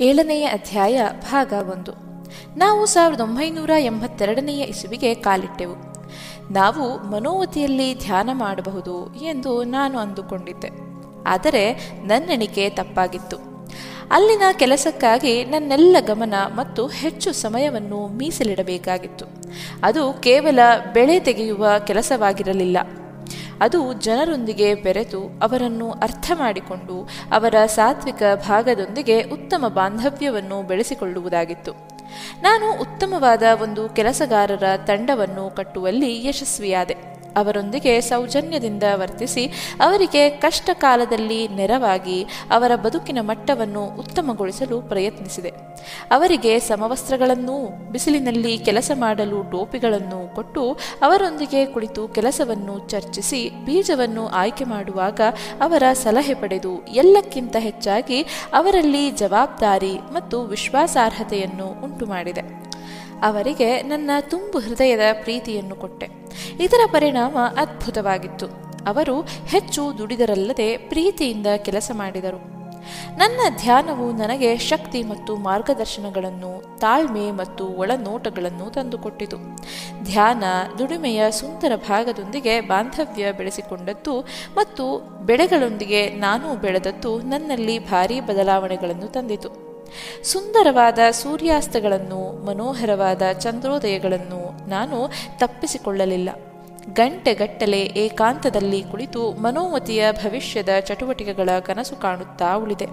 ಏಳನೆಯ ಅಧ್ಯಾಯ ಭಾಗ ಒಂದು. ನಾವು ಸಾವಿರದ ಒಂಬೈನೂರ ಎಂಬತ್ತೆರಡನೆಯ ಇಸುವಿಗೆ ಕಾಲಿಟ್ಟೆವು. ನಾವು ಮನೋವತಿಯಲ್ಲಿ ಧ್ಯಾನ ಮಾಡಬಹುದು ಎಂದು ನಾನು ಅಂದುಕೊಂಡಿದ್ದೆ. ಆದರೆ ನನ್ನೆಣಿಕೆ ತಪ್ಪಾಗಿತ್ತು. ಅಲ್ಲಿನ ಕೆಲಸಕ್ಕಾಗಿ ನನ್ನೆಲ್ಲ ಗಮನ ಮತ್ತು ಹೆಚ್ಚು ಸಮಯವನ್ನು ಮೀಸಲಿಡಬೇಕಾಗಿತ್ತು. ಅದು ಕೇವಲ ಬೆಳೆ ತೆಗೆಯುವ ಕೆಲಸವಾಗಿರಲಿಲ್ಲ. ಅದು ಜನರೊಂದಿಗೆ ಬೆರೆತು ಅವರನ್ನು ಅರ್ಥ ಮಾಡಿಕೊಂಡು ಅವರ ಸಾತ್ವಿಕ ಭಾಗದೊಂದಿಗೆ ಉತ್ತಮ ಬಾಂಧವ್ಯವನ್ನು ಬೆಳೆಸಿಕೊಳ್ಳುವುದಾಗಿತ್ತು. ನಾನು ಉತ್ತಮವಾದ ಒಂದು ಕೆಲಸಗಾರರ ತಂಡವನ್ನು ಕಟ್ಟುವಲ್ಲಿ ಯಶಸ್ವಿಯಾದೆ. ಅವರೊಂದಿಗೆ ಸೌಜನ್ಯದಿಂದ ವರ್ತಿಸಿ ಅವರಿಗೆ ಕಷ್ಟ ಕಾಲದಲ್ಲಿ ನೆರವಾಗಿ ಅವರ ಬದುಕಿನ ಮಟ್ಟವನ್ನು ಉತ್ತಮಗೊಳಿಸಲು ಪ್ರಯತ್ನಿಸಿದೆ. ಅವರಿಗೆ ಸಮವಸ್ತ್ರಗಳನ್ನೂ, ಬಿಸಿಲಿನಲ್ಲಿ ಕೆಲಸ ಮಾಡಲು ಟೋಪಿಗಳನ್ನು ಕೊಟ್ಟು ಅವರೊಂದಿಗೆ ಕುಳಿತು ಕೆಲಸವನ್ನು ಚರ್ಚಿಸಿ ಬೀಜವನ್ನು ಆಯ್ಕೆ ಮಾಡುವಾಗ ಅವರ ಸಲಹೆ ಪಡೆದು ಎಲ್ಲಕ್ಕಿಂತ ಹೆಚ್ಚಾಗಿ ಅವರಲ್ಲಿ ಜವಾಬ್ದಾರಿ ಮತ್ತು ವಿಶ್ವಾಸಾರ್ಹತೆಯನ್ನು ಉಂಟುಮಾಡಿದೆ. ಅವರಿಗೆ ನನ್ನ ತುಂಬು ಹೃದಯದ ಪ್ರೀತಿಯನ್ನು ಕೊಟ್ಟೆ. ಇದರ ಪರಿಣಾಮ ಅದ್ಭುತವಾಗಿತ್ತು. ಅವರು ಹೆಚ್ಚು ದುಡಿದರಲ್ಲದೆ ಪ್ರೀತಿಯಿಂದ ಕೆಲಸ ಮಾಡಿದರು. ನನ್ನ ಧ್ಯಾನವು ನನಗೆ ಶಕ್ತಿ ಮತ್ತು ಮಾರ್ಗದರ್ಶನಗಳನ್ನು, ತಾಳ್ಮೆ ಮತ್ತು ಒಳನೋಟಗಳನ್ನು ತಂದುಕೊಟ್ಟಿತು. ಧ್ಯಾನ ದುಡಿಮೆಯ ಸುಂದರ ಭಾಗದೊಂದಿಗೆ ಬಾಂಧವ್ಯ ಬೆಳೆಸಿಕೊಂಡದ್ದು ಮತ್ತು ಬೆಳೆಗಳೊಂದಿಗೆ ನಾನು ಬೆಳೆದದ್ದು ನನ್ನಲ್ಲಿ ಭಾರೀ ಬದಲಾವಣೆಗಳನ್ನು ತಂದಿತು. ಸುಂದರವಾದ ಸೂರ್ಯಾಸ್ತಗಳನ್ನು, ಮನೋಹರವಾದ ಚಂದ್ರೋದಯಗಳನ್ನು ನಾನು ತಪ್ಪಿಸಿಕೊಳ್ಳಲಿಲ್ಲ. ಗಂಟೆಗಟ್ಟಲೆ ಏಕಾಂತದಲ್ಲಿ ಕುಳಿತು ಮನೋಮತಿಯ ಭವಿಷ್ಯದ ಚಟುವಟಿಕೆಗಳ ಕನಸು ಕಾಣುತ್ತಾ ಉಳಿದೆ.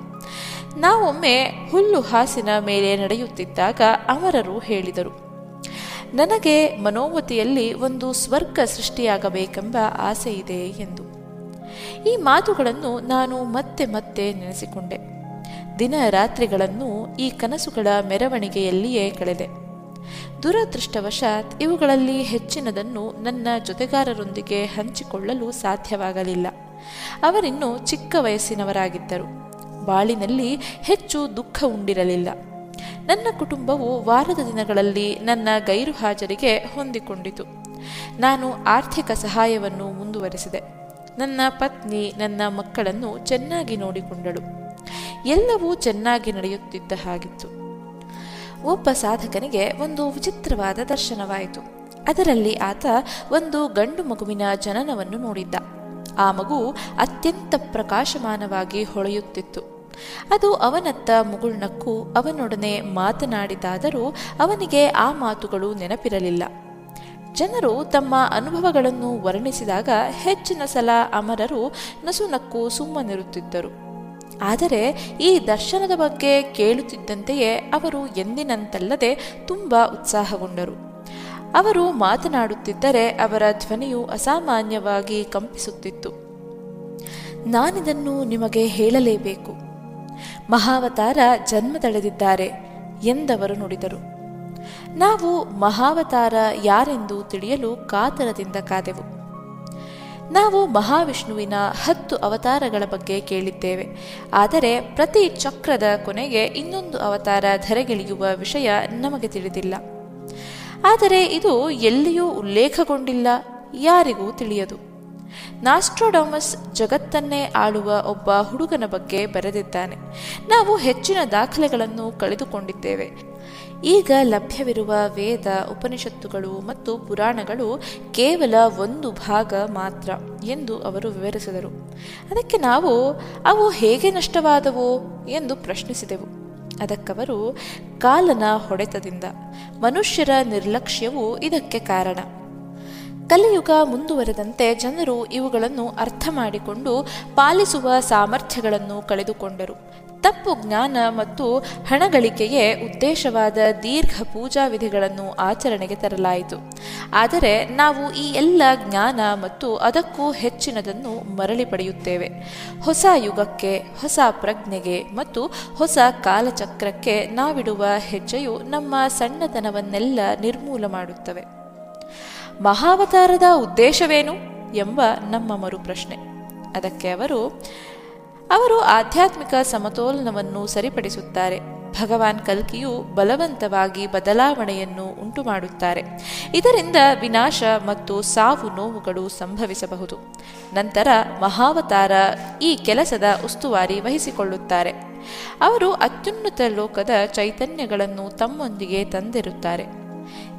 ನಾವೊಮ್ಮೆ ಹುಲ್ಲು ಹಾಸಿನ ಮೇಲೆ ನಡೆಯುತ್ತಿದ್ದಾಗ ಅಮರರು ಹೇಳಿದರು, ನನಗೆ ಮನೋಮತಿಯಲ್ಲಿ ಒಂದು ಸ್ವರ್ಗ ಸೃಷ್ಟಿಯಾಗಬೇಕೆಂಬ ಆಸೆಯಿದೆ ಎಂದು. ಈ ಮಾತುಗಳನ್ನು ನಾನು ಮತ್ತೆ ಮತ್ತೆ ನೆನೆಸಿಕೊಂಡೆ. ದಿನ ರಾತ್ರಿಗಳನ್ನು ಈ ಕನಸುಗಳ ಮೆರವಣಿಗೆಯಲ್ಲಿಯೇ ಕಳೆದೆ. ದುರದೃಷ್ಟವಶಾತ್ ಇವುಗಳಲ್ಲಿ ಹೆಚ್ಚಿನದನ್ನು ನನ್ನ ಜೊತೆಗಾರರೊಂದಿಗೆ ಹಂಚಿಕೊಳ್ಳಲು ಸಾಧ್ಯವಾಗಲಿಲ್ಲ. ಅವರಿನ್ನೂ ಚಿಕ್ಕ ವಯಸ್ಸಿನವರಾಗಿದ್ದರು. ಬಾಳಿನಲ್ಲಿ ಹೆಚ್ಚು ದುಃಖ ಉಂಡಿರಲಿಲ್ಲ. ನನ್ನ ಕುಟುಂಬವು ವಾರದ ದಿನಗಳಲ್ಲಿ ನನ್ನ ಗೈರು ಹಾಜರಿಗೆ ಹೊಂದಿಕೊಂಡಿತು. ನಾನು ಆರ್ಥಿಕ ಸಹಾಯವನ್ನು ಮುಂದುವರೆಸಿದೆ. ನನ್ನ ಪತ್ನಿ ನನ್ನ ಮಕ್ಕಳನ್ನು ಚೆನ್ನಾಗಿ ನೋಡಿಕೊಂಡಳು. ಎಲ್ಲವೂ ಚೆನ್ನಾಗಿ ನಡೆಯುತ್ತಿದ್ದ ಹಾಗಿತ್ತು. ಒಬ್ಬ ಸಾಧಕನಿಗೆ ಒಂದು ವಿಚಿತ್ರವಾದ ದರ್ಶನವಾಯಿತು. ಅದರಲ್ಲಿ ಆತ ಒಂದು ಗಂಡು ಮಗುವಿನ ಜನನವನ್ನು ನೋಡಿದ್ದ. ಆ ಮಗು ಅತ್ಯಂತ ಪ್ರಕಾಶಮಾನವಾಗಿ ಹೊಳೆಯುತ್ತಿತ್ತು. ಅದು ಅವನತ್ತ ಮುಗುಳ್ನಕ್ಕೂ ಅವನೊಡನೆ ಮಾತನಾಡಿದಾದರೂ ಅವನಿಗೆ ಆ ಮಾತುಗಳು ನೆನಪಿರಲಿಲ್ಲ. ಜನರು ತಮ್ಮ ಅನುಭವಗಳನ್ನು ವರ್ಣಿಸಿದಾಗ ಹೆಚ್ಚಿನ ಸಲ ಅಮರರು ನಸುನಕ್ಕು ಸುಮ್ಮನಿರುತ್ತಿದ್ದರು. ಆದರೆ ಈ ದರ್ಶನದ ಬಗ್ಗೆ ಕೇಳುತ್ತಿದ್ದಂತೆಯೇ ಅವರು ಎಂದಿನಂತಲ್ಲದೆ ತುಂಬ ಉತ್ಸಾಹಗೊಂಡರು. ಅವರು ಮಾತನಾಡುತ್ತಿದ್ದರೆ ಅವರ ಧ್ವನಿಯು ಅಸಾಮಾನ್ಯವಾಗಿ ಕಂಪಿಸುತ್ತಿತ್ತು. ನಾನಿದನ್ನು ನಿಮಗೆ ಹೇಳಲೇಬೇಕು. ಮಹಾವತಾರ ಜನ್ಮ ತಳೆದಿದ್ದಾರೆ ಎಂದವರು ನುಡಿದರು. ನಾವು ಮಹಾವತಾರ ಯಾರೆಂದು ತಿಳಿಯಲು ಕಾತರದಿಂದ ಕಾದೆವು. ನಾವು ಮಹಾವಿಷ್ಣುವಿನ ಹತ್ತು ಅವತಾರಗಳ ಬಗ್ಗೆ ಕೇಳಿದ್ದೇವೆ. ಆದರೆ ಪ್ರತಿ ಚಕ್ರದ ಕೊನೆಗೆ ಇನ್ನೊಂದು ಅವತಾರ ಧರೆಗಿಳಿಯುವ ವಿಷಯ ನಮಗೆ ತಿಳಿದಿಲ್ಲ. ಆದರೆ ಇದು ಎಲ್ಲಿಯೂ ಉಲ್ಲೇಖಗೊಂಡಿಲ್ಲ, ಯಾರಿಗೂ ತಿಳಿಯದು. ನಾಸ್ಟ್ರೋಡಾಮಸ್ ಜಗತ್ತನ್ನೇ ಆಳುವ ಒಬ್ಬ ಹುಡುಗನ ಬಗ್ಗೆ ಬರೆದಿದ್ದಾನೆ. ನಾವು ಹೆಚ್ಚಿನ ದಾಖಲೆಗಳನ್ನು ಕಳೆದುಕೊಂಡಿದ್ದೇವೆ. ಈಗ ಲಭ್ಯವಿರುವ ವೇದ ಉಪನಿಷತ್ತುಗಳು ಮತ್ತು ಪುರಾಣಗಳು ಕೇವಲ ಒಂದು ಭಾಗ ಮಾತ್ರ ಎಂದು ಅವರು ವಿವರಿಸಿದರು. ಅದಕ್ಕೆ ನಾವು, ಅವು ಹೇಗೆ ನಷ್ಟವಾದವು ಎಂದು ಪ್ರಶ್ನಿಸಿದೆವು. ಅದಕ್ಕವರು, ಕಾಲನ ಹೊಡೆತದಿಂದ ಮನುಷ್ಯರ ನಿರ್ಲಕ್ಷ್ಯವು ಇದಕ್ಕೆ ಕಾರಣ. ಕಲಿಯುಗ ಮುಂದುವರೆದಂತೆ ಜನರು ಇವುಗಳನ್ನು ಅರ್ಥ ಮಾಡಿಕೊಂಡು ಪಾಲಿಸುವ ಸಾಮರ್ಥ್ಯಗಳನ್ನು ಕಳೆದುಕೊಂಡರು. ತಪ್ಪು ಜ್ಞಾನ ಮತ್ತು ಹಣಗಳಿಕೆಯೇ ಉದ್ದೇಶವಾದ ದೀರ್ಘ ಪೂಜಾ ವಿಧಿಗಳನ್ನು ಆಚರಣೆಗೆ ತರಲಾಯಿತು. ಆದರೆ ನಾವು ಈ ಎಲ್ಲ ಜ್ಞಾನ ಮತ್ತು ಅದಕ್ಕೂ ಹೆಚ್ಚಿನದನ್ನು ಮರಳಿ ಪಡೆಯುತ್ತೇವೆ. ಹೊಸ ಯುಗಕ್ಕೆ, ಹೊಸ ಪ್ರಜ್ಞೆಗೆ ಮತ್ತು ಹೊಸ ಕಾಲಚಕ್ರಕ್ಕೆ ನಾವಿಡುವ ಹೆಜ್ಜೆಯು ನಮ್ಮ ಸಣ್ಣತನವನ್ನೆಲ್ಲ ನಿರ್ಮೂಲ ಮಾಡುತ್ತವೆ. ಮಹಾವತಾರದ ಉದ್ದೇಶವೇನು ಎಂಬ ನಮ್ಮ ಮರುಪ್ರಶ್ನೆ. ಅದಕ್ಕೆ ಅವರು ಅವರು ಆಧ್ಯಾತ್ಮಿಕ ಸಮತೋಲನವನ್ನು ಸರಿಪಡಿಸುತ್ತಾರೆ. ಭಗವಾನ್ ಕಲ್ಕಿಯು ಬಲವಂತವಾಗಿ ಬದಲಾವಣೆಯನ್ನು ಉಂಟು ಮಾಡುತ್ತಾರೆ ಇದರಿಂದ ವಿನಾಶ ಮತ್ತು ಸಾವು ನೋವುಗಳು ಸಂಭವಿಸಬಹುದು. ನಂತರ ಮಹಾವತಾರ ಈ ಕೆಲಸದ ಉಸ್ತುವಾರಿ ವಹಿಸಿಕೊಳ್ಳುತ್ತಾರೆ. ಅವರು ಅತ್ಯುನ್ನತ ಲೋಕದ ಚೈತನ್ಯಗಳನ್ನು ತಮ್ಮೊಂದಿಗೆ ತಂದಿರುತ್ತಾರೆ.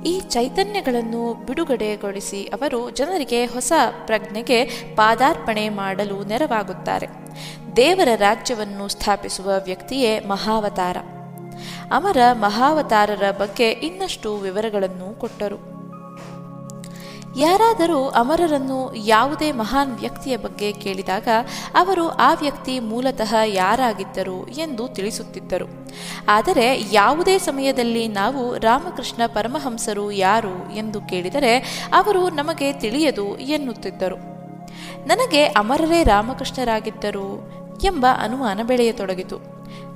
ಈ ಚೈತನ್ಯಗಳನ್ನು ಬಿಡುಗಡೆಗೊಳಿಸಿ ಅವರು ಜನರಿಗೆ ಹೊಸ ಪ್ರಜ್ಞೆಗೆ ಪಾದಾರ್ಪಣೆ ಮಾಡಲು ನೆರವಾಗುತ್ತಾರೆ. ದೇವರ ರಾಜ್ಯವನ್ನು ಸ್ಥಾಪಿಸುವ ವ್ಯಕ್ತಿಯೇ ಮಹಾವತಾರ. ಅಮರ ಮಹಾವತಾರರ ಬಗ್ಗೆ ಇನ್ನಷ್ಟು ವಿವರಗಳನ್ನು ಕೊಟ್ಟರು. ಯಾರಾದರೂ ಅಮರರನ್ನು ಯಾವುದೇ ಮಹಾನ್ ವ್ಯಕ್ತಿಯ ಬಗ್ಗೆ ಕೇಳಿದಾಗ ಅವರು ಆ ವ್ಯಕ್ತಿ ಮೂಲತಃ ಯಾರಾಗಿದ್ದರು ಎಂದು ತಿಳಿಸುತ್ತಿದ್ದರು. ಆದರೆ ಯಾವುದೇ ಸಮಯದಲ್ಲಿ ನಾವು ರಾಮಕೃಷ್ಣ ಪರಮಹಂಸರು ಯಾರು ಎಂದು ಕೇಳಿದರೆ ಅವರು ನಮಗೆ ತಿಳಿಯದು ಎನ್ನುತ್ತಿದ್ದರು. ನನಗೆ ಅಮರರೇ ರಾಮಕೃಷ್ಣರಾಗಿದ್ದರು ಎಂಬ ಅನುಮಾನ ಬೆಳೆಯತೊಡಗಿತು.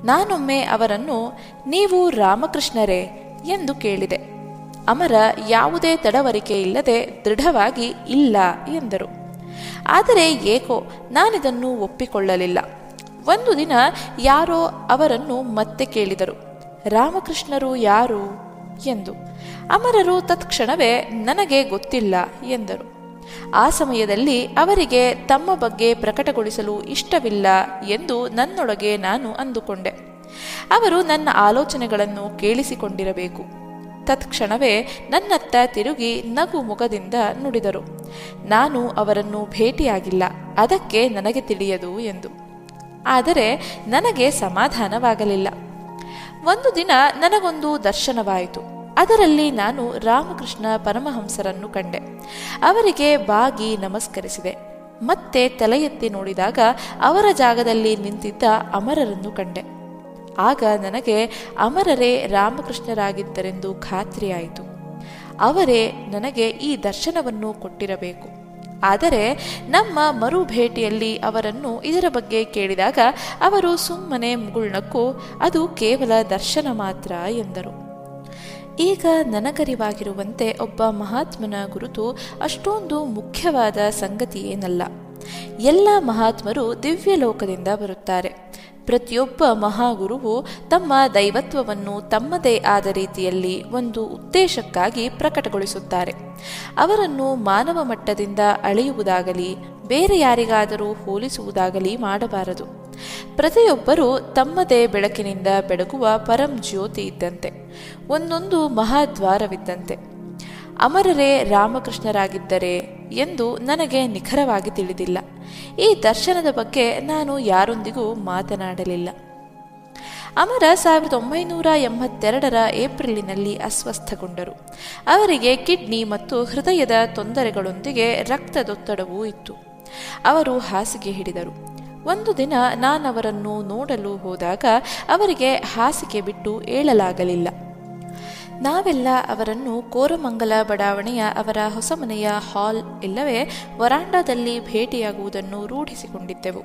ನಾನೊಮ್ಮೆ ಅವರನ್ನು, ನೀವು ರಾಮಕೃಷ್ಣರೇ? ಎಂದು ಕೇಳಿದೆ. ಅಮರ ಯಾವುದೇ ತಡವರಿಕೆ ಇಲ್ಲದೆ ದೃಢವಾಗಿ, ಇಲ್ಲ, ಎಂದರು. ಆದರೆ ಏಕೋ, ನಾನಿದನ್ನು ಒಪ್ಪಿಕೊಳ್ಳಲಿಲ್ಲ. ಒಂದು ದಿನ ಯಾರೋ ಅವರನ್ನು ಮತ್ತೆ ಕೇಳಿದರು. ರಾಮಕೃಷ್ಣರು ಯಾರು? ಎಂದು. ಅಮರರು ತತ್ಕ್ಷಣವೇ, ನನಗೆ ಗೊತ್ತಿಲ್ಲ, ಎಂದರು. ಆ ಸಮಯದಲ್ಲಿ ಅವರಿಗೆ ತಮ್ಮ ಬಗ್ಗೆ ಪ್ರಕಟಗೊಳಿಸಲು ಇಷ್ಟವಿಲ್ಲ ಎಂದು ನನ್ನೊಳಗೆ ನಾನು ಅಂದುಕೊಂಡೆ. ಅವರು ನನ್ನ ಆಲೋಚನೆಗಳನ್ನು ಕೇಳಿಸಿಕೊಂಡಿರಬೇಕು. ತತ್ಕ್ಷಣವೇ ನನ್ನತ್ತ ತಿರುಗಿ ನಗು ಮುಖದಿಂದ ನುಡಿದರು. ನಾನು ಅವರನ್ನು ಭೇಟಿಯಾಗಿಲ್ಲ. ಅದಕ್ಕೆ ನನಗೆ ತಿಳಿಯದು ಎಂದು. ಆದರೆ ನನಗೆ ಸಮಾಧಾನವಾಗಲಿಲ್ಲ. ಒಂದು ದಿನ ನನಗೊಂದು ದರ್ಶನವಾಯಿತು. ಅದರಲ್ಲಿ ನಾನು ರಾಮಕೃಷ್ಣ ಪರಮಹಂಸರನ್ನು ಕಂಡೆ. ಅವರಿಗೆ ಬಾಗಿ ನಮಸ್ಕರಿಸಿದೆ. ಮತ್ತೆ ತಲೆ ಎತ್ತಿ ನೋಡಿದಾಗ ಅವರ ಜಾಗದಲ್ಲಿ ನಿಂತಿದ್ದ ಅಮರರನ್ನು ಕಂಡೆ. ಆಗ ನನಗೆ ಅಮರರೇ ರಾಮಕೃಷ್ಣರಾಗಿದ್ದರೆಂದು ಖಾತ್ರಿಯಾಯಿತು. ಅವರೇ ನನಗೆ ಈ ದರ್ಶನವನ್ನು ಕೊಟ್ಟಿರಬೇಕು. ಆದರೆ ನಮ್ಮ ಮರು ಭೇಟಿಯಲ್ಲಿ ಅವರನ್ನು ಇದರ ಬಗ್ಗೆ ಕೇಳಿದಾಗ ಅವರು ಸುಮ್ಮನೆ ಮುಗುಳ್ನಕ್ಕೂ, ಅದು ಕೇವಲ ದರ್ಶನ ಮಾತ್ರ ಎಂದರು. ಈಗ ನನಗರಿವಾಗಿರುವಂತೆ ಒಬ್ಬ ಮಹಾತ್ಮನ ಗುರುತು ಅಷ್ಟೊಂದು ಮುಖ್ಯವಾದ ಸಂಗತಿಯೇನಲ್ಲ. ಎಲ್ಲ ಮಹಾತ್ಮರು ದಿವ್ಯ ಲೋಕದಿಂದ ಬರುತ್ತಾರೆ. ಪ್ರತಿಯೊಬ್ಬ ಮಹಾಗುರುವು ತಮ್ಮ ದೈವತ್ವವನ್ನು ತಮ್ಮದೇ ಆದ ರೀತಿಯಲ್ಲಿ ಒಂದು ಉದ್ದೇಶಕ್ಕಾಗಿ ಪ್ರಕಟಗೊಳಿಸುತ್ತಾರೆ. ಅವರನ್ನು ಮಾನವ ಮಟ್ಟದಿಂದ ಅಳೆಯುವುದಾಗಲಿ, ಬೇರೆ ಯಾರಿಗಾದರೂ ಹೋಲಿಸುವುದಾಗಲಿ ಮಾಡಬಾರದು. ಪ್ರತಿಯೊಬ್ಬರೂ ತಮ್ಮದೇ ಬೆಳಕಿನಿಂದ ಬೆಳಗುವ ಪರಂ ಜ್ಯೋತಿ ಇದ್ದಂತೆ, ಒಂದೊಂದು ಮಹಾದ್ವಾರವಿದ್ದಂತೆ. ಅಮರರೇ ರಾಮಕೃಷ್ಣರಾಗಿದ್ದರೆ ಎಂದು ನನಗೆ ನಿಖರವಾಗಿ ತಿಳಿದಿಲ್ಲ. ಈ ದರ್ಶನದ ಬಗ್ಗೆ ನಾನು ಯಾರೊಂದಿಗೂ ಮಾತನಾಡಲಿಲ್ಲ. ಅಮರ ಸಾವಿರದ ಒಂಬೈನೂರ ಎಂಬತ್ತೆರಡರ ಏಪ್ರಿಲಿನಲ್ಲಿ ಅಸ್ವಸ್ಥಗೊಂಡರು. ಅವರಿಗೆ ಕಿಡ್ನಿ ಮತ್ತು ಹೃದಯದ ತೊಂದರೆಗಳೊಂದಿಗೆ ರಕ್ತದೊತ್ತಡವೂ ಇತ್ತು. ಅವರು ಹಾಸಿಗೆ ಹಿಡಿದರು. ಒಂದು ದಿನ ನಾನವರನ್ನು ನೋಡಲು ಹೋದಾಗ ಅವರಿಗೆ ಹಾಸಿಗೆ ಬಿಟ್ಟು ಏಳಲಾಗಲಿಲ್ಲ. ನಾವೆಲ್ಲ ಅವರನ್ನು ಕೋರಮಂಗಲ ಬಡಾವಣೆಯ ಅವರ ಹೊಸ ಮನೆಯ ಹಾಲ್ ಇಲ್ಲವೇ ವರಾಂಡದಲ್ಲಿ ಭೇಟಿಯಾಗುವುದನ್ನು ರೂಢಿಸಿಕೊಂಡಿದ್ದೆವು.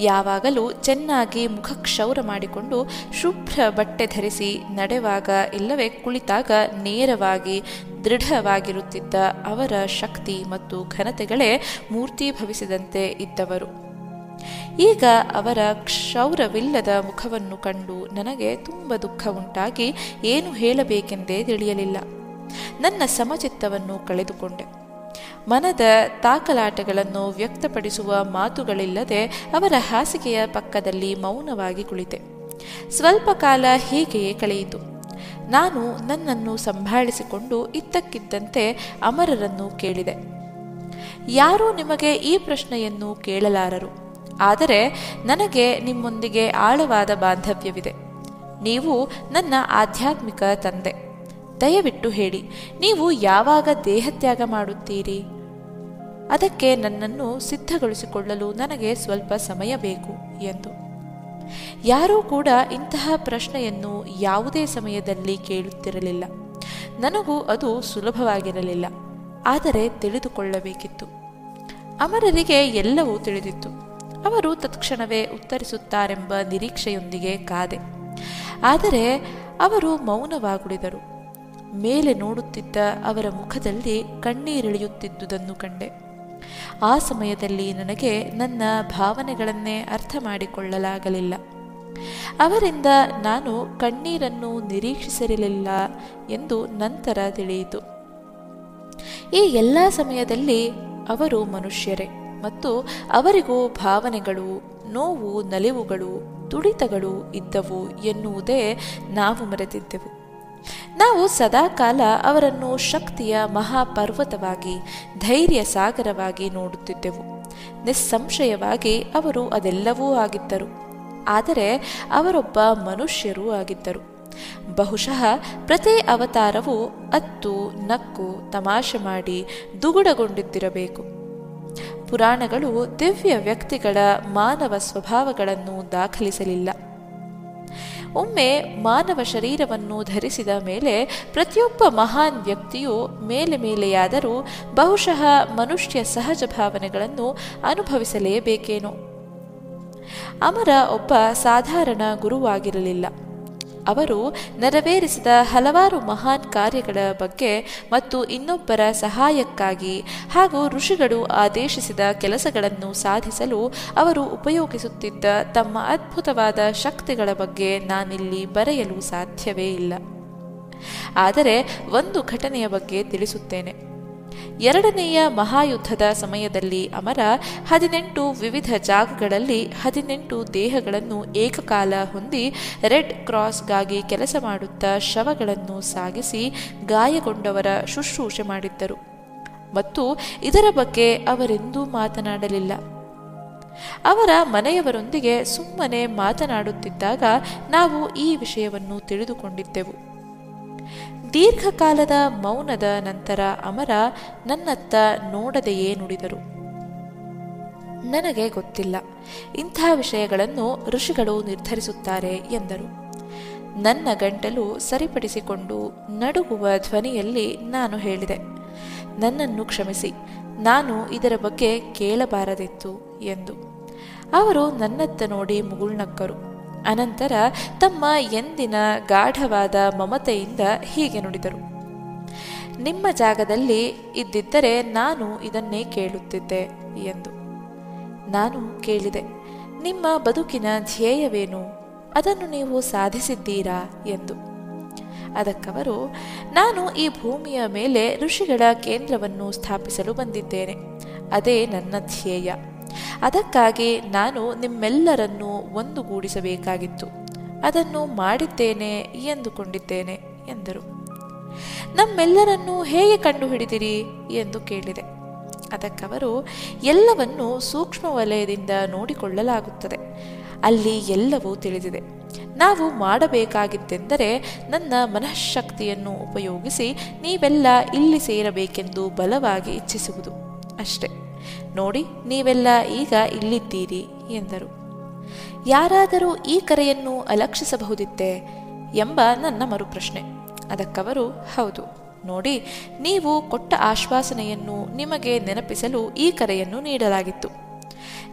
ಯಾವಾಗಲೂ ಚೆನ್ನಾಗಿ ಮುಖಕ್ಷೌರ ಮಾಡಿಕೊಂಡು ಶುಭ್ರ ಬಟ್ಟೆ ಧರಿಸಿ ನಡೆವಾಗ ಇಲ್ಲವೇ ಕುಳಿತಾಗ ನೇರವಾಗಿ ದೃಢವಾಗಿರುತ್ತಿದ್ದ ಅವರ ಶಕ್ತಿ ಮತ್ತು ಘನತೆಗಳೇ ಮೂರ್ತಿ ಭವಿಸಿದಂತೆ ಇದ್ದವರು. ಈಗ ಅವರ ಕ್ಷೌರವಿಲ್ಲದ ಮುಖವನ್ನು ಕಂಡು ನನಗೆ ತುಂಬ ದುಃಖ ಉಂಟಾಗಿ ಏನು ಹೇಳಬೇಕೆಂದೇ ತಿಳಿಯಲಿಲ್ಲ. ನನ್ನ ಸಮಚಿತ್ತವನ್ನು ಕಳೆದುಕೊಂಡೆ. ಮನದ ತಾಕಲಾಟಗಳನ್ನು ವ್ಯಕ್ತಪಡಿಸುವ ಮಾತುಗಳಿಲ್ಲದೆ ಅವರ ಹಾಸಿಗೆಯ ಪಕ್ಕದಲ್ಲಿ ಮೌನವಾಗಿ ಕುಳಿತೆ. ಸ್ವಲ್ಪ ಕಾಲ ಹೀಗೆಯೇ ಕಳೆಯಿತು. ನಾನು ನನ್ನನ್ನು ಸಂಭಾಳಿಸಿಕೊಂಡು ಇದ್ದಕ್ಕಿದ್ದಂತೆ ಅಮರರನ್ನು ಕೇಳಿದೆ. ಯಾರೂ ನಿಮಗೆ ಈ ಪ್ರಶ್ನೆಯನ್ನು ಕೇಳಲಾರರು. ಆದರೆ ನನಗೆ ನಿಮ್ಮೊಂದಿಗೆ ಆಳವಾದ ಬಾಂಧವ್ಯವಿದೆ. ನೀವು ನನ್ನ ಆಧ್ಯಾತ್ಮಿಕ ತಂದೆ. ದಯವಿಟ್ಟು ಹೇಳಿ, ನೀವು ಯಾವಾಗ ದೇಹತ್ಯಾಗ ಮಾಡುತ್ತೀರಿ? ಅದಕ್ಕೆ ನನ್ನನ್ನು ಸಿದ್ಧಗೊಳಿಸಿಕೊಳ್ಳಲು ನನಗೆ ಸ್ವಲ್ಪ ಸಮಯ ಬೇಕು, ಎಂದು. ಯಾರೂ ಕೂಡ ಇಂತಹ ಪ್ರಶ್ನೆಯನ್ನು ಯಾವುದೇ ಸಮಯದಲ್ಲಿ ಕೇಳುತ್ತಿರಲಿಲ್ಲ. ನನಗೂ ಅದು ಸುಲಭವಾಗಿರಲಿಲ್ಲ, ಆದರೆ ತಿಳಿದುಕೊಳ್ಳಬೇಕಿತ್ತು. ಅಮರರಿಗೆ ಎಲ್ಲವೂ ತಿಳಿದಿತ್ತು. ಅವರು ತತ್ಕ್ಷಣವೇ ಉತ್ತರಿಸುತ್ತಾರೆಂಬ ನಿರೀಕ್ಷೆಯೊಂದಿಗೆ ಕಾದೆ. ಆದರೆ ಅವರು ಮೌನವಾಗುಳಿದರು. ಮೇಲೆ ನೋಡುತ್ತಿದ್ದ ಅವರ ಮುಖದಲ್ಲಿ ಕಣ್ಣೀರಿಳಿಯುತ್ತಿದ್ದುದನ್ನು ಕಂಡೆ. ಆ ಸಮಯದಲ್ಲಿ ನನಗೆ ನನ್ನ ಭಾವನೆಗಳನ್ನೇ ಅರ್ಥ ಮಾಡಿಕೊಳ್ಳಲಾಗಲಿಲ್ಲ. ಅವರಿಂದ ನಾನು ಕಣ್ಣೀರನ್ನು ನಿರೀಕ್ಷಿಸಿರಲಿಲ್ಲ ಎಂದು ನಂತರ ತಿಳಿಯಿತು. ಈ ಎಲ್ಲ ಸಮಯದಲ್ಲಿ ಅವರು ಮನುಷ್ಯರೇ. ಮತ್ತು ಅವರಿಗೂ ಭಾವನೆಗಳು, ನೋವು, ನಲಿವುಗಳು, ತುಡಿತಗಳು ಇದ್ದವು ಎನ್ನುವುದೇ ನಾವು ಮರೆತಿದ್ದೆವು. ನಾವು ಸದಾಕಾಲ ಅವರನ್ನು ಶಕ್ತಿಯ ಮಹಾಪರ್ವತವಾಗಿ, ಧೈರ್ಯ ಸಾಗರವಾಗಿ ನೋಡುತ್ತಿದ್ದೆವು. ನಿಸ್ಸಂಶಯವಾಗಿ ಅವರು ಅದೆಲ್ಲವೂ ಆಗಿದ್ದರು. ಆದರೆ ಅವರೊಬ್ಬ ಮನುಷ್ಯರೂ ಆಗಿದ್ದರು. ಬಹುಶಃ ಪ್ರತಿ ಅವತಾರವು ಅತ್ತು, ನಕ್ಕು, ತಮಾಷೆ ಮಾಡಿ ದುಗುಡಗೊಂಡಿದ್ದಿರಬೇಕು. ಪುರಾಣಗಳು ದಿವ್ಯ ವ್ಯಕ್ತಿಗಳ ಮಾನವ ಸ್ವಭಾವಗಳನ್ನು ದಾಖಲಿಸಲಿಲ್ಲ. ಒಮ್ಮೆ ಮಾನವ ಶರೀರವನ್ನು ಧರಿಸಿದ ಮೇಲೆ ಪ್ರತಿಯೊಬ್ಬ ಮಹಾನ್ ವ್ಯಕ್ತಿಯು ಮೇಲೆ ಮೇಲೆಯಾದರೂ ಬಹುಶಃ ಮನುಷ್ಯ ಸಹಜ ಭಾವನೆಗಳನ್ನು ಅನುಭವಿಸಲೇಬೇಕೇನೋ. ಅಮರ ಒಬ್ಬ ಸಾಧಾರಣ ಗುರುವಾಗಿರಲಿಲ್ಲ. ಅವರು ನೆರವೇರಿಸಿದ ಹಲವಾರು ಮಹಾನ್ ಕಾರ್ಯಗಳ ಬಗ್ಗೆ ಮತ್ತು ಇನ್ನೊಬ್ಬರ ಸಹಾಯಕ್ಕಾಗಿ ಹಾಗೂ ಋಷಿಗಳು ಆದೇಶಿಸಿದ ಕೆಲಸಗಳನ್ನು ಸಾಧಿಸಲು ಅವರು ಉಪಯೋಗಿಸುತ್ತಿದ್ದ ತಮ್ಮ ಅದ್ಭುತವಾದ ಶಕ್ತಿಗಳ ಬಗ್ಗೆ ನಾನಿಲ್ಲಿ ಬರೆಯಲು ಸಾಧ್ಯವೇ ಇಲ್ಲ. ಆದರೆ ಒಂದು ಘಟನೆಯ ಬಗ್ಗೆ ತಿಳಿಸುತ್ತೇನೆ. ಎರಡನೆಯ ಮಹಾಯುದ್ಧದ ಸಮಯದಲ್ಲಿ ಅಮರ ಹದಿನೆಂಟು ವಿವಿಧ ಜಾಗಗಳಲ್ಲಿ ಹದಿನೆಂಟು ದೇಹಗಳನ್ನು ಏಕಕಾಲ ಹೊಂದಿ ರೆಡ್ ಕ್ರಾಸ್ಗಾಗಿ ಕೆಲಸ ಮಾಡುತ್ತಾ ಶವಗಳನ್ನು ಸಾಗಿಸಿ ಗಾಯಗೊಂಡವರ ಶುಶ್ರೂಷೆ ಮಾಡಿದ್ದರು. ಮತ್ತು ಇದರ ಬಗ್ಗೆ ಅವರೆಂದೂ ಮಾತನಾಡಲಿಲ್ಲ. ಅವರ ಮನೆಯವರೊಂದಿಗೆ ಸುಮ್ಮನೆ ಮಾತನಾಡುತ್ತಿದ್ದಾಗ ನಾವು ಈ ವಿಷಯವನ್ನು ತಿಳಿದುಕೊಂಡಿದ್ದೆವು. ದೀರ್ಘಕಾಲದ ಮೌನದ ನಂತರ ಅಮರ ನನ್ನತ್ತ ನೋಡದೆಯೇ ನುಡಿದರು. ನನಗೆ ಗೊತ್ತಿಲ್ಲ. ಇಂಥ ವಿಷಯಗಳನ್ನು ಋಷಿಗಳು ನಿರ್ಧರಿಸುತ್ತಾರೆ ಎಂದರು. ನನ್ನ ಗಂಟಲು ಸರಿಪಡಿಸಿಕೊಂಡು ನಡುಗುವ ಧ್ವನಿಯಲ್ಲಿ ನಾನು ಹೇಳಿದೆ, ನನ್ನನ್ನು ಕ್ಷಮಿಸಿ, ನಾನು ಇದರ ಬಗ್ಗೆ ಕೇಳಬಾರದಿತ್ತು ಎಂದು. ಅವರು ನನ್ನತ್ತ ನೋಡಿ ಮುಗುಳ್ನಕ್ಕರು. ಅನಂತರ ತಮ್ಮ ಎಂದಿನ ಗಾಢವಾದ ಮಮತೆಯಿಂದ ಹೀಗೆ ನುಡಿದರು. ನಿಮ್ಮ ಜಾಗದಲ್ಲಿ ಇದ್ದಿದ್ದರೆ ನಾನು ಇದನ್ನೇ ಕೇಳುತ್ತಿದ್ದೆ ಎಂದು. ನಾನು ಕೇಳಿದೆ, ನಿಮ್ಮ ಬದುಕಿನ ಧ್ಯೇಯವೇನು? ಅದನ್ನು ನೀವು ಸಾಧಿಸಿದ್ದೀರಾ ಎಂದು. ಅದಕ್ಕವರು, ನಾನು ಈ ಭೂಮಿಯ ಮೇಲೆ ಋಷಿಗಳ ಕೇಂದ್ರವನ್ನು ಸ್ಥಾಪಿಸಲು ಬಂದಿದ್ದೇನೆ. ಅದೇ ನನ್ನ ಧ್ಯೇಯ. ಅದಕ್ಕಾಗಿ ನಾನು ನಿಮ್ಮೆಲ್ಲರನ್ನು ಒಂದುಗೂಡಿಸಬೇಕಾಗಿತ್ತು. ಅದನ್ನು ಮಾಡಿದ್ದೇನೆ ಎಂದುಕೊಂಡಿದ್ದೇನೆ ಎಂದರು. ನಮ್ಮೆಲ್ಲರನ್ನು ಹೇಗೆ ಕಂಡುಹಿಡಿದಿರಿ ಎಂದು ಕೇಳಿದೆ. ಅದಕ್ಕವರು ಎಲ್ಲವನ್ನು ಸೂಕ್ಷ್ಮ ವಲಯದಿಂದ ನೋಡಿಕೊಳ್ಳಲಾಗುತ್ತದೆ. ಅಲ್ಲಿ ಎಲ್ಲವೂ ತಿಳಿದಿದೆ. ನಾವು ಮಾಡಬೇಕಾಗಿದ್ದೆಂದರೆ ನನ್ನ ಮನಃಶಕ್ತಿಯನ್ನು ಉಪಯೋಗಿಸಿ ನೀವೆಲ್ಲ ಇಲ್ಲಿ ಸೇರಬೇಕೆಂದು ಬಲವಾಗಿ ಇಚ್ಛಿಸುವುದು ಅಷ್ಟೆ. ನೋಡಿ, ನೀವೆಲ್ಲ ಈಗ ಇಲ್ಲಿದ್ದೀರಿ, ಎಂದರು. ಯಾರಾದರೂ ಈ ಕರೆಯನ್ನು ಅಲಕ್ಷಿಸಬಹುದಿತ್ತೆ ಎಂಬ ನನ್ನ ಮರುಪ್ರಶ್ನೆ. ಅದಕ್ಕವರು, ಹೌದು, ನೋಡಿ, ನೀವು ಕೊಟ್ಟ ಆಶ್ವಾಸನೆಯನ್ನು ನಿಮಗೆ ನೆನಪಿಸಲು ಈ ಕರೆಯನ್ನು ನೀಡಲಾಗಿತ್ತು.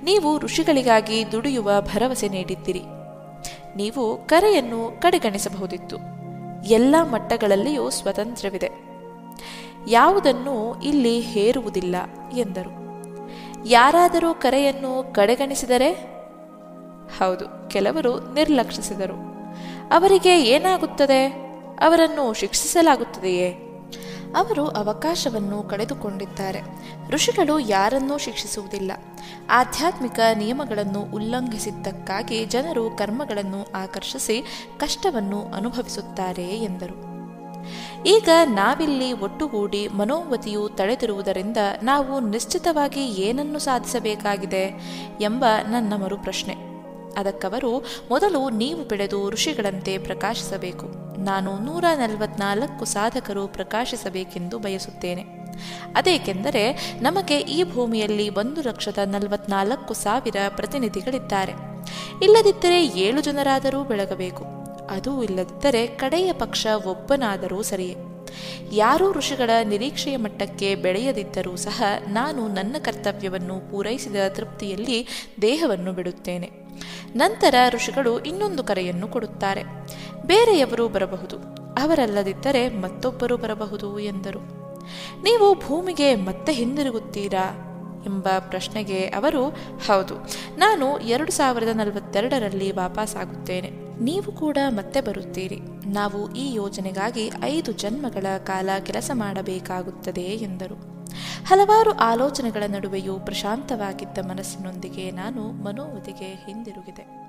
ನೀವು ಋಷಿಗಳಿಗಾಗಿ ದುಡಿಯುವ ಭರವಸೆ ನೀಡಿದ್ದಿರಿ. ನೀವು ಕರೆಯನ್ನು ಕಡೆಗಣಿಸಬಹುದಿತ್ತು. ಎಲ್ಲ ಮಟ್ಟಗಳಲ್ಲಿಯೂ ಸ್ವತಂತ್ರವಿದೆ ಯಾವುದನ್ನು ಇಲ್ಲಿ ಹೇರುವುದಿಲ್ಲ, ಎಂದರು. ಯಾರಾದರೂ ಕರೆಯನ್ನು ಕಡೆಗಣಿಸಿದರೆ? ಹೌದು, ಕೆಲವರು ನಿರ್ಲಕ್ಷಿಸಿದರು. ಅವರಿಗೆ ಏನಾಗುತ್ತದೆ? ಅವರನ್ನು ಶಿಕ್ಷಿಸಲಾಗುತ್ತದೆಯೇ? ಅವರು ಅವಕಾಶವನ್ನು ಕಳೆದುಕೊಂಡಿದ್ದಾರೆ. ಋಷಿಗಳು ಯಾರನ್ನೂ ಶಿಕ್ಷಿಸುವುದಿಲ್ಲ. ಆಧ್ಯಾತ್ಮಿಕ ನಿಯಮಗಳನ್ನು ಉಲ್ಲಂಘಿಸಿದ್ದಕ್ಕಾಗಿ ಜನರು ಕರ್ಮಗಳನ್ನು ಆಕರ್ಷಿಸಿ ಕಷ್ಟವನ್ನು ಅನುಭವಿಸುತ್ತಾರೆ ಎಂದರು. ಈಗ ನಾವಿಲ್ಲಿ ಒಟ್ಟುಗೂಡಿ ಮನೋವತಿಯು ತಳೆದಿರುವುದರಿಂದ ನಾವು ನಿಶ್ಚಿತವಾಗಿ ಏನನ್ನು ಸಾಧಿಸಬೇಕಾಗಿದೆ ಎಂಬ ನನ್ನ ಮರುಪ್ರಶ್ನೆ. ಅದಕ್ಕವರು ಮೊದಲು ನೀವು ಬೆಳೆದು ಋಷಿಗಳಂತೆ ಪ್ರಕಾಶಿಸಬೇಕು. ನಾನು ನೂರ ನಲವತ್ನಾಲ್ಕು ಸಾಧಕರು ಪ್ರಕಾಶಿಸಬೇಕೆಂದು ಬಯಸುತ್ತೇನೆ. ಅದೇಕೆಂದರೆ ನಮಗೆ ಈ ಭೂಮಿಯಲ್ಲಿ ಒಂದು ಲಕ್ಷದ ನಲವತ್ನಾಲ್ಕು ಸಾವಿರ ಪ್ರತಿನಿಧಿಗಳಿದ್ದಾರೆ. ಇಲ್ಲದಿದ್ದರೆ ಏಳು ಜನರಾದರೂ ಬೆಳಗಬೇಕು. ಅದೂ ಇಲ್ಲದಿದ್ದರೆ ಕಡೆಯ ಪಕ್ಷ ಒಬ್ಬನಾದರೂ ಸರಿಯೇ. ಯಾರೂ ಋಷಿಗಳ ನಿರೀಕ್ಷೆಯ ಮಟ್ಟಕ್ಕೆ ಬೆಳೆಯದಿದ್ದರೂ ಸಹ ನಾನು ನನ್ನ ಕರ್ತವ್ಯವನ್ನು ಪೂರೈಸಿದ ತೃಪ್ತಿಯಲ್ಲಿ ದೇಹವನ್ನು ಬಿಡುತ್ತೇನೆ. ನಂತರ ಋಷಿಗಳು ಇನ್ನೊಂದು ಕರೆಯನ್ನು ಕೊಡುತ್ತಾರೆ. ಬೇರೆಯವರು ಬರಬಹುದು, ಅವರಲ್ಲದಿದ್ದರೆ ಮತ್ತೊಬ್ಬರು ಬರಬಹುದು ಎಂದರು. ನೀವು ಭೂಮಿಗೆ ಮತ್ತೆ ಹಿಂದಿರುಗುತ್ತೀರಾ? ಎಂಬ ಪ್ರಶ್ನೆಗೆ ಅವರು, ಹೌದು, ನಾನು ಎರಡು ಸಾವಿರದ ನಲವತ್ತೆರಡರಲ್ಲಿ ವಾಪಸ್ಸಾಗುತ್ತೇನೆ ನೀವು ಕೂಡ ಮತ್ತೆ ಬರುತ್ತೀರಿ. ನಾವು ಈ ಯೋಜನೆಗಾಗಿ ಐದು ಜನ್ಮಗಳ ಕಾಲ ಕೆಲಸ ಮಾಡಬೇಕಾಗುತ್ತದೆ ಎಂದರು. ಹಲವಾರು ಆಲೋಚನೆಗಳ ನಡುವೆಯೂ ಪ್ರಶಾಂತವಾಗಿದ್ದ ಮನಸ್ಸಿನೊಂದಿಗೆ ನಾನು ಮನೋವತಿಗೆ ಹಿಂದಿರುಗಿದೆ.